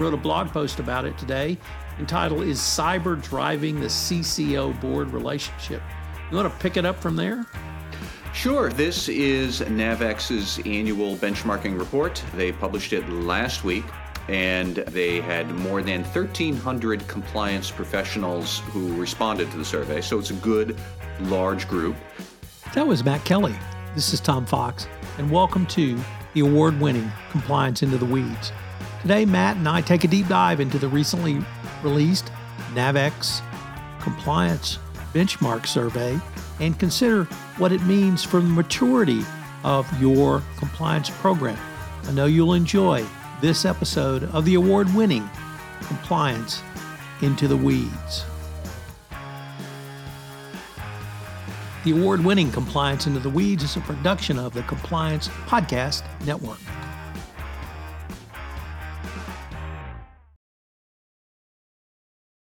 Wrote a blog post about it today entitled Is Cyber Driving the CCO Board Relationship? You want to pick it up from there? Sure. This is NAVEX's annual benchmarking report. They published it last week, and they had more than 1,300 compliance professionals who responded to the survey. So it's a good, large group. That was Matt Kelly. This is Tom Fox, and welcome to the award winning Compliance Into the Weeds. Today, Matt and I take a deep dive into the recently released NAVEX Compliance Benchmark Survey and consider what it means for the maturity of your compliance program. I know you'll enjoy this episode of the award winning Compliance Into the Weeds. The award winning Compliance Into the Weeds is a production of the Compliance Podcast Network.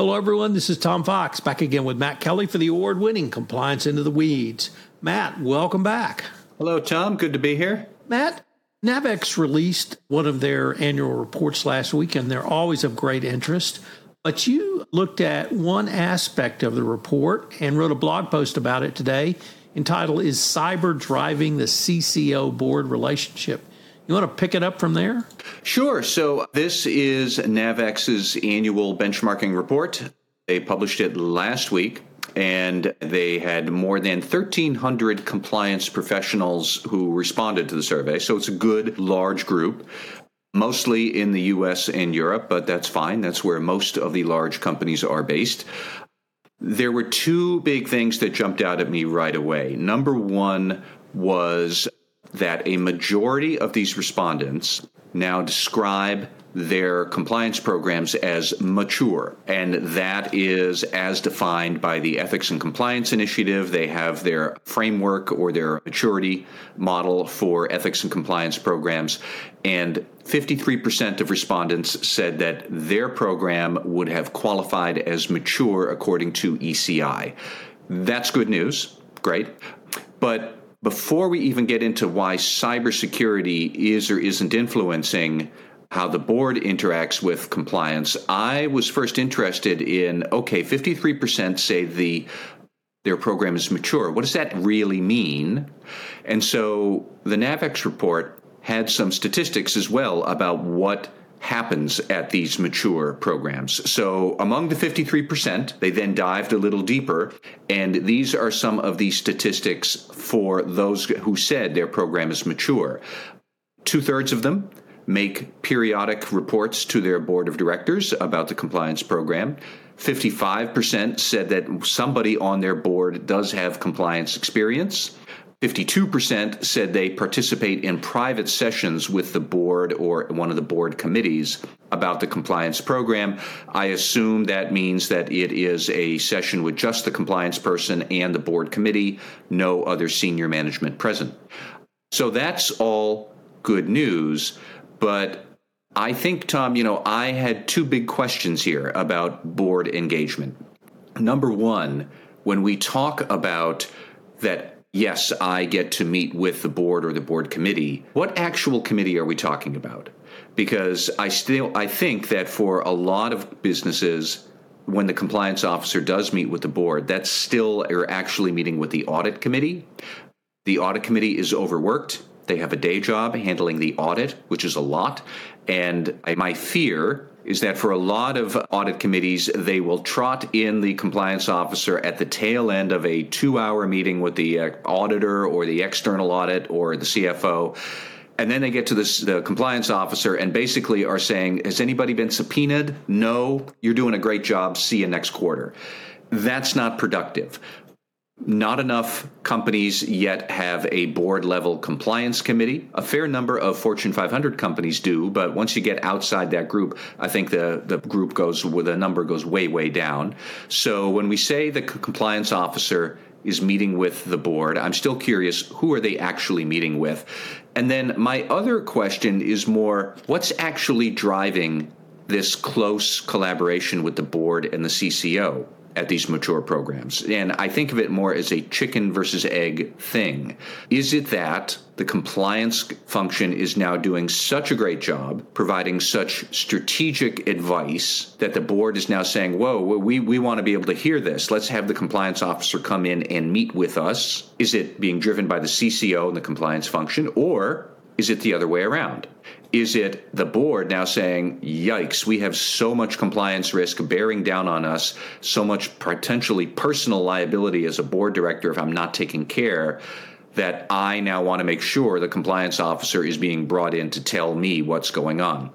Hello, everyone. This is Tom Fox back again with Matt Kelly for the award winning Compliance Into the Weeds. Matt, welcome back. Hello, Tom. Good to be here. Matt, NAVEX released one of their annual reports last week, and they're always of great interest. But you looked at one aspect of the report and wrote a blog post about it today entitled Is Cyber Driving the CCO Board Relationship? You want to pick it up from there? Sure. So this is NAVEX's annual benchmarking report. They published it last week. And they had more than 1,300 compliance professionals who responded to the survey. So it's a good, large group, mostly in the US and Europe, but that's fine. That's where most of the large companies are based. There were two big things that jumped out at me right away. Number one was that a majority of these respondents now describe their compliance programs as mature, and that is as defined by the Ethics and Compliance Initiative. They have their framework or their maturity model for ethics and compliance programs, and 53% of respondents said that their program would have qualified as mature according to ECI. That's good news. Great. But before we even get into why cybersecurity is or isn't influencing how the board interacts with compliance, I was first interested in okay, 53% say the their program is mature. What does that really mean? And so the NAVEX report had some statistics as well about what happens at these mature programs. So, among the 53%, they then dived a little deeper, and these are some of the statistics for those who said their program is mature. Two thirds of them make periodic reports to their board of directors about the compliance program. 55% said that somebody on their board does have compliance experience. 52% said they participate in private sessions with the board or one of the board committees about the compliance program. I assume that means that it is a session with just the compliance person and the board committee, no other senior management present. So that's all good news. But I think, Tom, you know, I had two big questions here about board engagement. Number one, when we talk about that yes, I get to meet with the board or the board committee. What actual committee are we talking about? Because I still I think that for a lot of businesses when the compliance officer does meet with the board, that's still or actually meeting with the audit committee. The audit committee is overworked. They have a day job handling the audit, which is a lot. And my fear is that for a lot of audit committees, they will trot in the compliance officer at the tail end of a two hour meeting with the uh, auditor or the external audit or the CFO. And then they get to this, the compliance officer and basically are saying, Has anybody been subpoenaed? No, you're doing a great job. See you next quarter. That's not productive. Not enough companies yet have a board level compliance committee. A fair number of Fortune 500 companies do, but once you get outside that group, I think the, the group goes, with the number goes way, way down. So when we say the compliance officer is meeting with the board, I'm still curious who are they actually meeting with? And then my other question is more what's actually driving this close collaboration with the board and the CCO? At these mature programs. And I think of it more as a chicken versus egg thing. Is it that the compliance function is now doing such a great job, providing such strategic advice that the board is now saying, whoa, we, we want to be able to hear this. Let's have the compliance officer come in and meet with us. Is it being driven by the CCO and the compliance function, or is it the other way around? Is it the board now saying, yikes, we have so much compliance risk bearing down on us, so much potentially personal liability as a board director if I'm not taking care, that I now want to make sure the compliance officer is being brought in to tell me what's going on?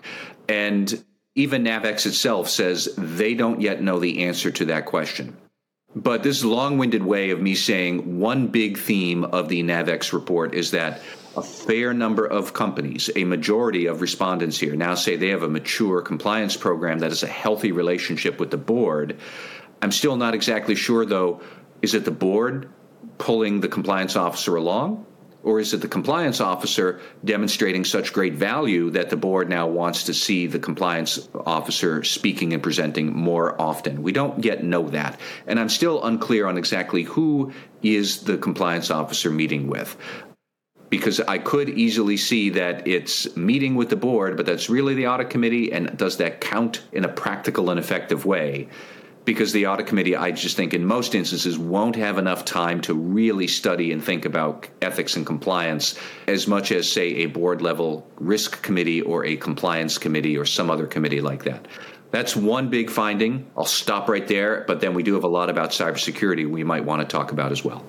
And even NAVEX itself says they don't yet know the answer to that question. But this long winded way of me saying one big theme of the NAVEX report is that a fair number of companies, a majority of respondents here, now say they have a mature compliance program that has a healthy relationship with the board. I'm still not exactly sure, though, is it the board pulling the compliance officer along? Or is it the compliance officer demonstrating such great value that the board now wants to see the compliance officer speaking and presenting more often? We don't yet know that. And I'm still unclear on exactly who is the compliance officer meeting with because I could easily see that it's meeting with the board, but that's really the audit committee, and does that count in a practical and effective way? Because the audit committee, I just think in most instances, won't have enough time to really study and think about ethics and compliance as much as, say, a board level risk committee or a compliance committee or some other committee like that. That's one big finding. I'll stop right there, but then we do have a lot about cybersecurity we might want to talk about as well.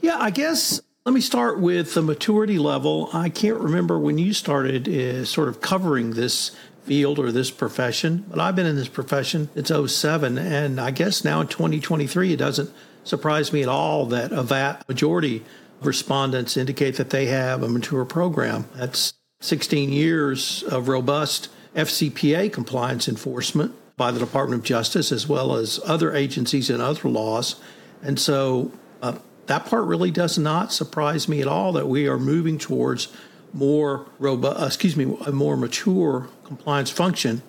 Yeah, I guess let me start with the maturity level. I can't remember when you started uh, sort of covering this field or this profession, but I've been in this profession it's 07 and I guess now in 2023 it doesn't surprise me at all that a vast majority of respondents indicate that they have a mature program. That's 16 years of robust FCPA compliance enforcement by the Department of Justice as well as other agencies and other laws. And so uh, that part really does not surprise me at all that we are moving towards more robust, uh, excuse me, a more mature compliance function.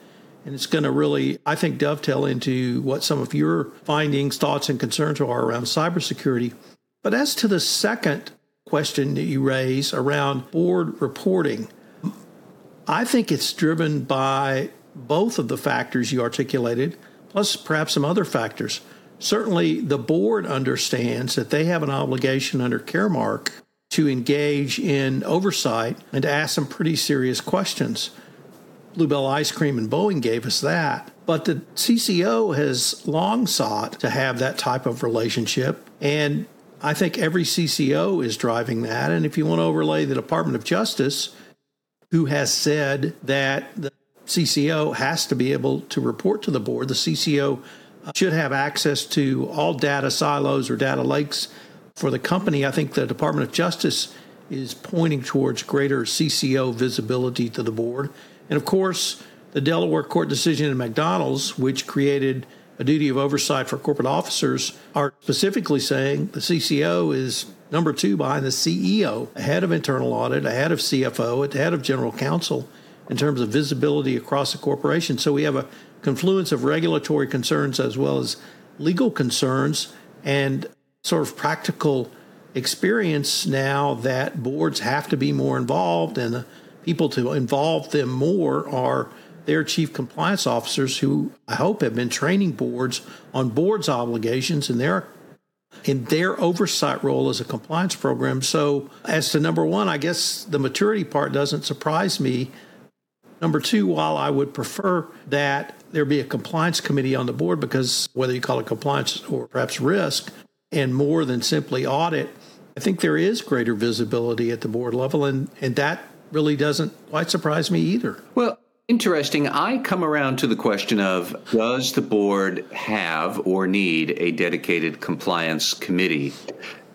And it's going to really, I think, dovetail into what some of your findings, thoughts, and concerns are around cybersecurity. But as to the second question that you raise around board reporting, I think it's driven by both of the factors you articulated, plus perhaps some other factors. Certainly, the board understands that they have an obligation under Caremark to engage in oversight and to ask some pretty serious questions. Blue Bell Ice Cream and Boeing gave us that. But the CCO has long sought to have that type of relationship. And I think every CCO is driving that. And if you want to overlay the Department of Justice, who has said that the CCO has to be able to report to the board, the CCO should have access to all data silos or data lakes for the company. I think the Department of Justice is pointing towards greater CCO visibility to the board. And of course, the Delaware court decision in McDonald's, which created a duty of oversight for corporate officers are specifically saying the CCO is number two behind the CEO, ahead of internal audit, ahead of CFO, ahead of general counsel in terms of visibility across the corporation. So we have a confluence of regulatory concerns as well as legal concerns and sort of practical experience now that boards have to be more involved and the people to involve them more are their chief compliance officers who I hope have been training boards on boards obligations and their in their oversight role as a compliance program. So as to number one, I guess the maturity part doesn't surprise me. Number two, while I would prefer that there be a compliance committee on the board because whether you call it compliance or perhaps risk and more than simply audit, I think there is greater visibility at the board level and, and that really doesn't quite surprise me either. Well, Interesting. I come around to the question of does the board have or need a dedicated compliance committee?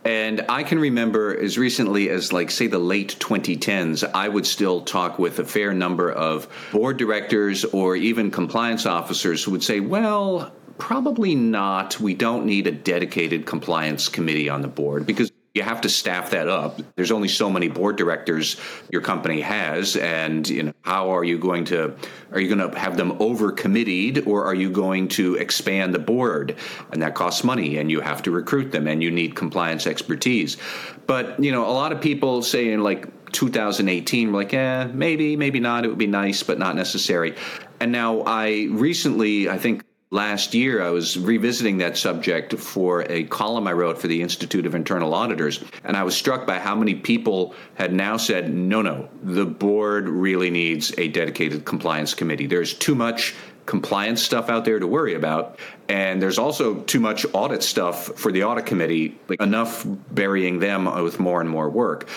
And I can remember as recently as, like, say, the late 2010s, I would still talk with a fair number of board directors or even compliance officers who would say, well, probably not. We don't need a dedicated compliance committee on the board because you have to staff that up. There's only so many board directors your company has, and you know how are you going to are you going to have them over committed, or are you going to expand the board? And that costs money, and you have to recruit them, and you need compliance expertise. But you know, a lot of people say in like 2018, we're like, eh, maybe, maybe not. It would be nice, but not necessary. And now I recently, I think last year, I was revisiting that subject for a column I wrote for the Institute of Internal Auditors, and I was struck by how many people had now said, no, no, the board really needs a dedicated compliance committee. There's too much compliance stuff out there to worry about. And there's also too much audit stuff for the audit committee, like enough burying them with more and more work.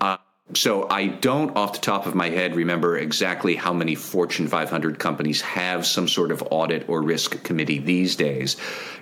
Uh, so I don't, off the top of my head, remember exactly how many Fortune 500 companies have some sort of audit or risk committee these days.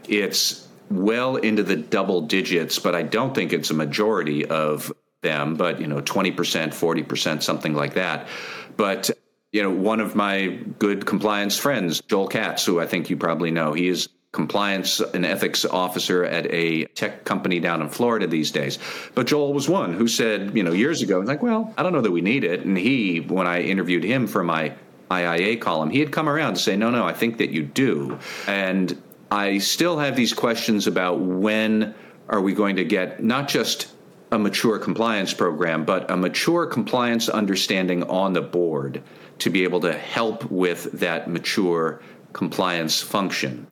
It's well into the double digits, but I don't think it's a majority of them. But you know, 20%, 40%, something like that. But you know, one of my good compliance friends, Joel Katz, who I think you probably know, he is compliance and ethics officer at a tech company down in Florida these days. But Joel was one who said, you know, years ago, like, well, I don't know that we need it. And he, when I interviewed him for my IIA column, he had come around to say, no, no, I think that you do. And I still have these questions about when are we going to get not just a mature compliance program, but a mature compliance understanding on the board to be able to help with that mature compliance function.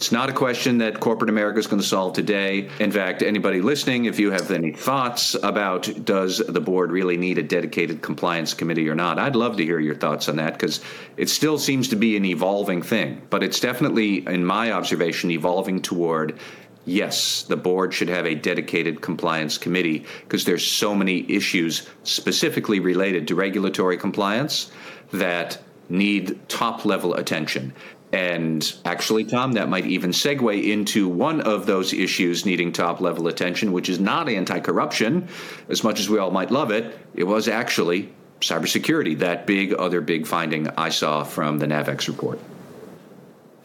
It's not a question that corporate America is going to solve today. In fact, anybody listening, if you have any thoughts about does the board really need a dedicated compliance committee or not, I'd love to hear your thoughts on that because it still seems to be an evolving thing. But it's definitely, in my observation, evolving toward yes, the board should have a dedicated compliance committee because there's so many issues specifically related to regulatory compliance that need top level attention. And actually, Tom, that might even segue into one of those issues needing top level attention, which is not anti corruption, as much as we all might love it. It was actually cybersecurity, that big other big finding I saw from the NAVEX report.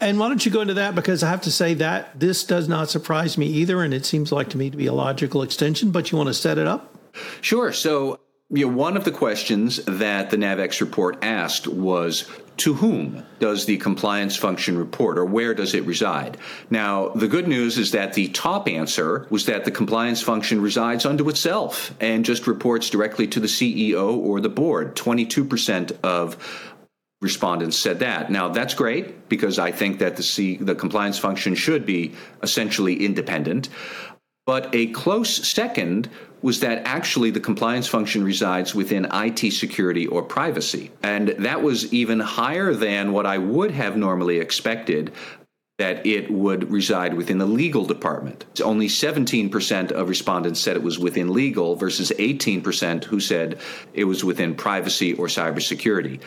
And why don't you go into that? Because I have to say that this does not surprise me either. And it seems like to me to be a logical extension, but you want to set it up? Sure. So, you know, one of the questions that the NAVEX report asked was to whom does the compliance function report or where does it reside? Now, the good news is that the top answer was that the compliance function resides unto itself and just reports directly to the CEO or the board. 22% of respondents said that. Now, that's great because I think that the C, the compliance function should be essentially independent. But a close second was that actually the compliance function resides within IT security or privacy. And that was even higher than what I would have normally expected that it would reside within the legal department. Only 17% of respondents said it was within legal versus 18% who said it was within privacy or cybersecurity.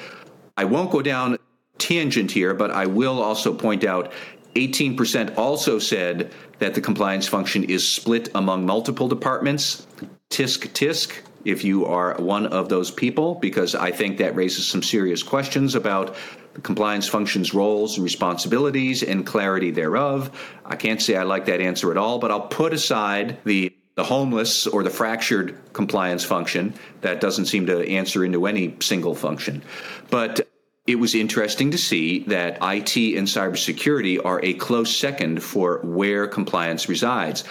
I won't go down tangent here, but I will also point out 18% also said that the compliance function is split among multiple departments. Tisk, tisk, if you are one of those people, because I think that raises some serious questions about the compliance function's roles and responsibilities and clarity thereof. I can't say I like that answer at all, but I'll put aside the the homeless or the fractured compliance function that doesn't seem to answer into any single function. But it was interesting to see that IT and cybersecurity are a close second for where compliance resides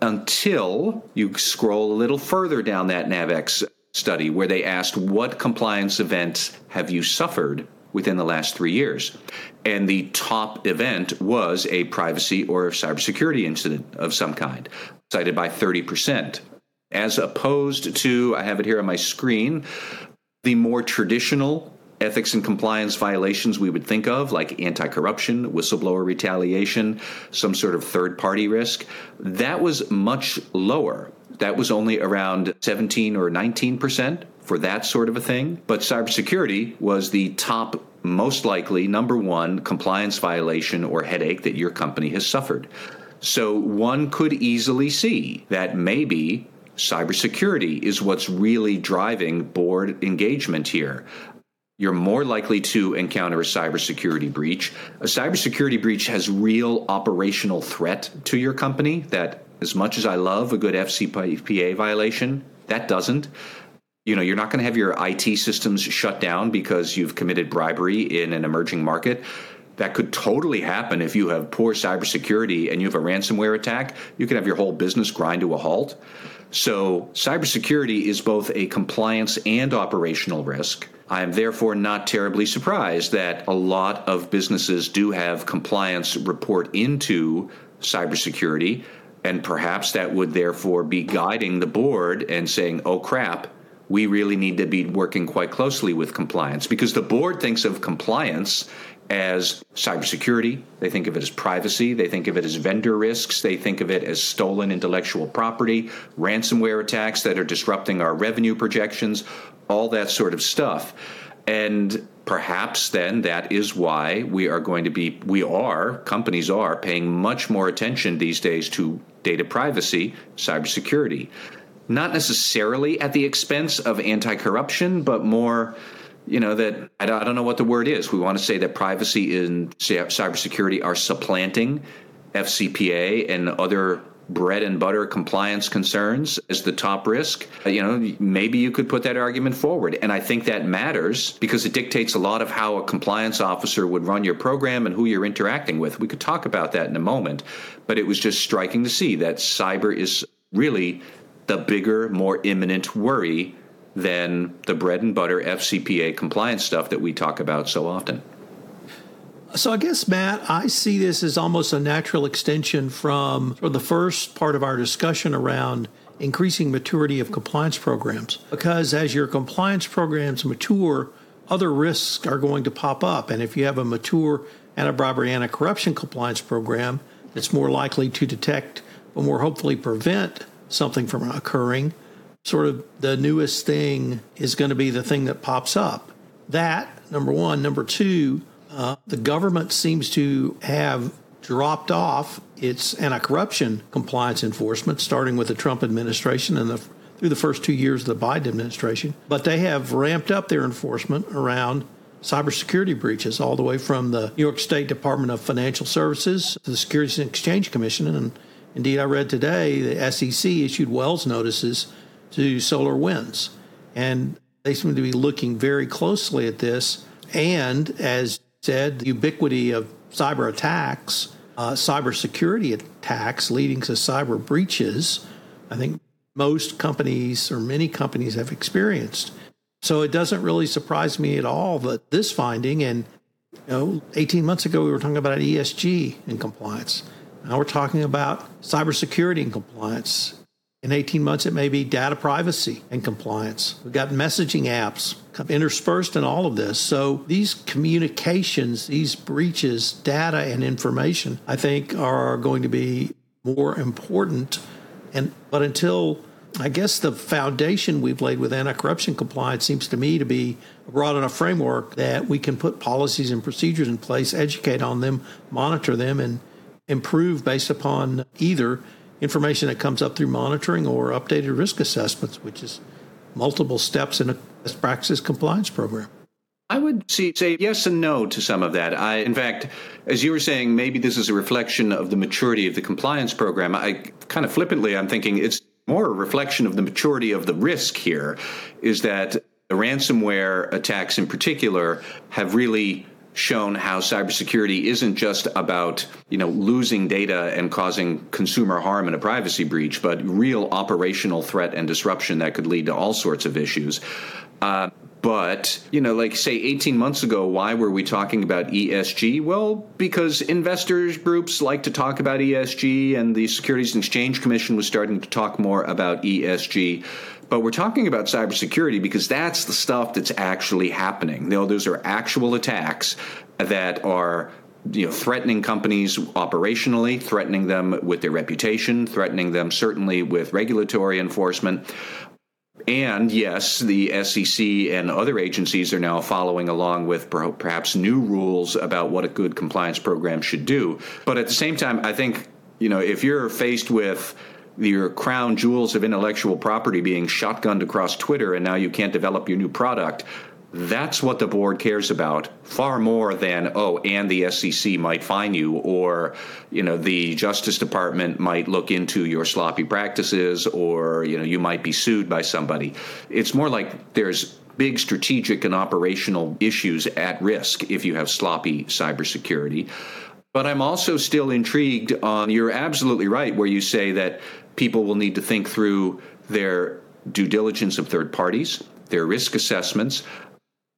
until you scroll a little further down that NAVEX study where they asked what compliance events have you suffered within the last three years. And the top event was a privacy or cybersecurity incident of some kind, cited by 30%. As opposed to, I have it here on my screen, the more traditional ethics and compliance violations we would think of, like anti corruption, whistleblower retaliation, some sort of third party risk, that was much lower. That was only around 17 or 19 percent for that sort of a thing. But cybersecurity was the top, most likely, number one compliance violation or headache that your company has suffered. So one could easily see that maybe cybersecurity is what's really driving board engagement here you're more likely to encounter a cybersecurity breach. A cybersecurity breach has real operational threat to your company that as much as I love a good FCPA violation, that doesn't. You know, you're not going to have your IT systems shut down because you've committed bribery in an emerging market. That could totally happen if you have poor cybersecurity and you have a ransomware attack. You can have your whole business grind to a halt. So, cybersecurity is both a compliance and operational risk. I am therefore not terribly surprised that a lot of businesses do have compliance report into cybersecurity, and perhaps that would therefore be guiding the board and saying, oh crap, we really need to be working quite closely with compliance. Because the board thinks of compliance as cybersecurity. They think of it as privacy. They think of it as vendor risks. They think of it as stolen intellectual property, ransomware attacks that are disrupting our revenue projections, all that sort of stuff. And perhaps then that is why we are going to be, we are, companies are paying much more attention these days to data privacy, cybersecurity. Not necessarily at the expense of anti corruption, but more you know that I don't, know what the word is. We want to say that privacy and cybersecurity are supplanting FCPA and other bread and butter compliance concerns as the top risk. Uh, you know, maybe you could put that argument forward, and I think that matters because it dictates a lot of how a compliance officer would run your program and who you're interacting with. We could talk about that in a moment, but it was just striking to see that cyber is really the bigger, more imminent worry than the bread and butter FCPA compliance stuff that we talk about so often. So I guess Matt, I see this as almost a natural extension from the first part of our discussion around increasing maturity of compliance programs. Because as your compliance programs mature, other risks are going to pop up. And if you have a mature anti-bribery, anti-corruption compliance program that's more likely to detect or more hopefully prevent something from occurring, sort of the newest thing is going to be the thing that pops up. That, number one. Number two, uh, the government seems to have dropped off its anti corruption compliance enforcement, starting with the Trump administration and the, through the first two years of the Biden administration. But they have ramped up their enforcement around cybersecurity breaches, all the way from the New York State Department of Financial Services to the Securities and Exchange Commission. And indeed, I read today the SEC issued Wells notices to SolarWinds. And they seem to be looking very closely at this. And as said, the ubiquity of cyber attacks, uh, cyber security attacks leading to cyber breaches, I think most companies or many companies have experienced. So it doesn't really surprise me at all that this finding, and you know, 18 months ago we were talking about ESG and compliance. Now we're talking about cybersecurity and compliance. In 18 months, it may be data privacy and compliance. We've got messaging apps interspersed in all of this. So these communications, these breaches, data and information, I think are going to be more important. And but until I guess the foundation we've laid with anti-corruption compliance seems to me to be broad enough framework that we can put policies and procedures in place, educate on them, monitor them, and improve based upon either information that comes up through monitoring or updated risk assessments, which is multiple steps in a best practices compliance program? I would see, say yes and no to some of that. I, in fact, as you were saying, maybe this is a reflection of the maturity of the compliance program. I kind of flippantly, I'm thinking it's more a reflection of the maturity of the risk here. Is that the ransomware attacks in particular have really shown how cybersecurity isn't just about you know losing data and causing consumer harm in a privacy breach, but real operational threat and disruption that could lead to all sorts of issues. Uh, but, you know, like say 18 months ago, why were we talking about ESG? Well, because investors groups like to talk about ESG, and the Securities and Exchange Commission was starting to talk more about ESG. But we're talking about cybersecurity because that's the stuff that's actually happening. You know, those are actual attacks that are you know threatening companies operationally threatening them with their reputation threatening them certainly with regulatory enforcement and yes, the SEC and other agencies are now following along with perhaps new rules about what a good compliance program should do. But at the same time, I think, you know, if you're faced with your crown jewels of intellectual property being shotgunned across Twitter and now you can't develop your new product, that's what the board cares about far more than oh and the SEC might fine you or you know the Justice Department might look into your sloppy practices or you know you might be sued by somebody. It's more like there's big strategic and operational issues at risk if you have sloppy cybersecurity. But I'm also still intrigued on you're absolutely right where you say that people will need to think through their due diligence of third parties their risk assessments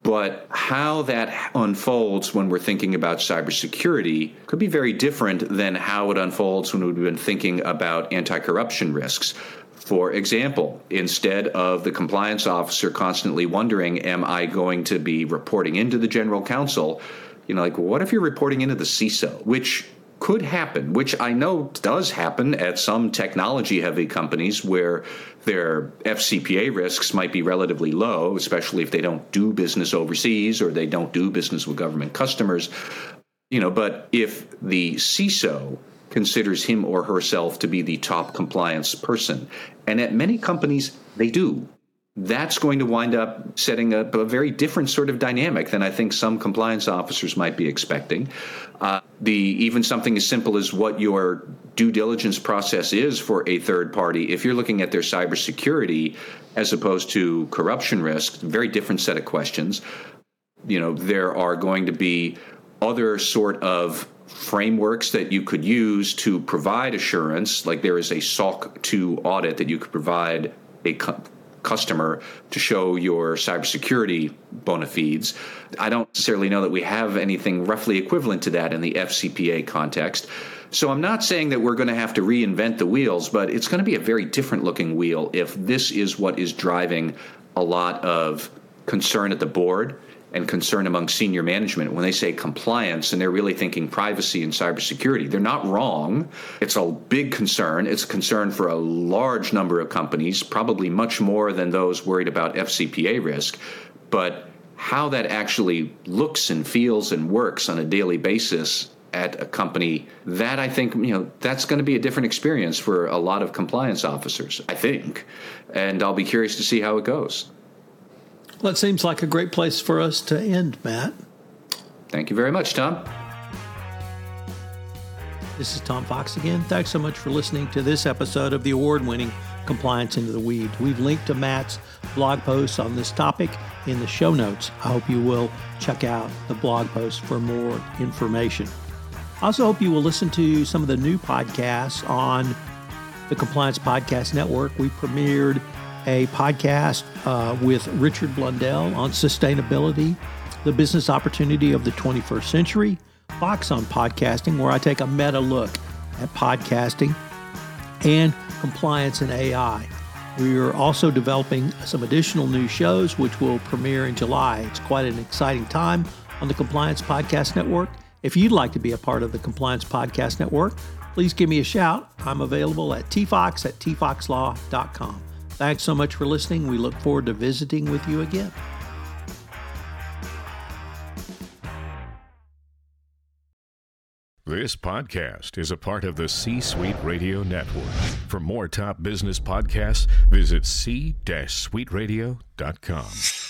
but how that unfolds when we're thinking about cybersecurity could be very different than how it unfolds when we've been thinking about anti corruption risks. For example, instead of the compliance officer constantly wondering, Am I going to be reporting into the general counsel? You know, like, what if you're reporting into the CISO, which could happen, which I know does happen at some technology heavy companies where their FCPA risks might be relatively low, especially if they don't do business overseas or they don't do business with government customers. You know, but if the CISO considers him or herself to be the top compliance person, and at many companies they do, that's going to wind up setting up a very different sort of dynamic than I think some compliance officers might be expecting. Uh, the even something as simple as what your due diligence process is for a third party, if you're looking at their cybersecurity as opposed to corruption risk, very different set of questions. You know, there are going to be other sort of frameworks that you could use to provide assurance, like there is a SOC 2 audit that you could provide a customer to show your cybersecurity bona fides. I don't necessarily know that we have anything roughly equivalent to that in the FCPA context. So I'm not saying that we're going to have to reinvent the wheels, but it's going to be a very different looking wheel if this is what is driving a lot of concern at the board and concern among senior management when they say compliance and they're really thinking privacy and cybersecurity. They're not wrong. It's a big concern. It's a concern for a large number of companies, probably much more than those worried about FCPA risk. But how that actually looks and feels and works on a daily basis at a company that I think you know that's going to be a different experience for a lot of compliance officers I think and I'll be curious to see how it goes. Well, it seems like a great place for us to end, Matt. Thank you very much, Tom. This is Tom Fox again. Thanks so much for listening to this episode of the award winning Compliance Into the Weeds. We've linked to Matt's blog posts on this topic in the show notes. I hope you will check out the blog post for more information. I also hope you will listen to some of the new podcasts on the Compliance Podcast Network. We premiered a podcast uh, with Richard Blundell on sustainability, the business opportunity of the 21st century, Fox on podcasting, where I take a meta look at podcasting, and compliance and AI. We are also developing some additional new shows which will premiere in July. It's quite an exciting time on the Compliance Podcast Network. If you'd like to be a part of the Compliance Podcast Network, please give me a shout. I'm available at tfox at tfoxlaw.com. Thanks so much for listening. We look forward to visiting with you again. This podcast is a part of the C Suite Radio Network. For more top business podcasts, visit c-suiteradio.com.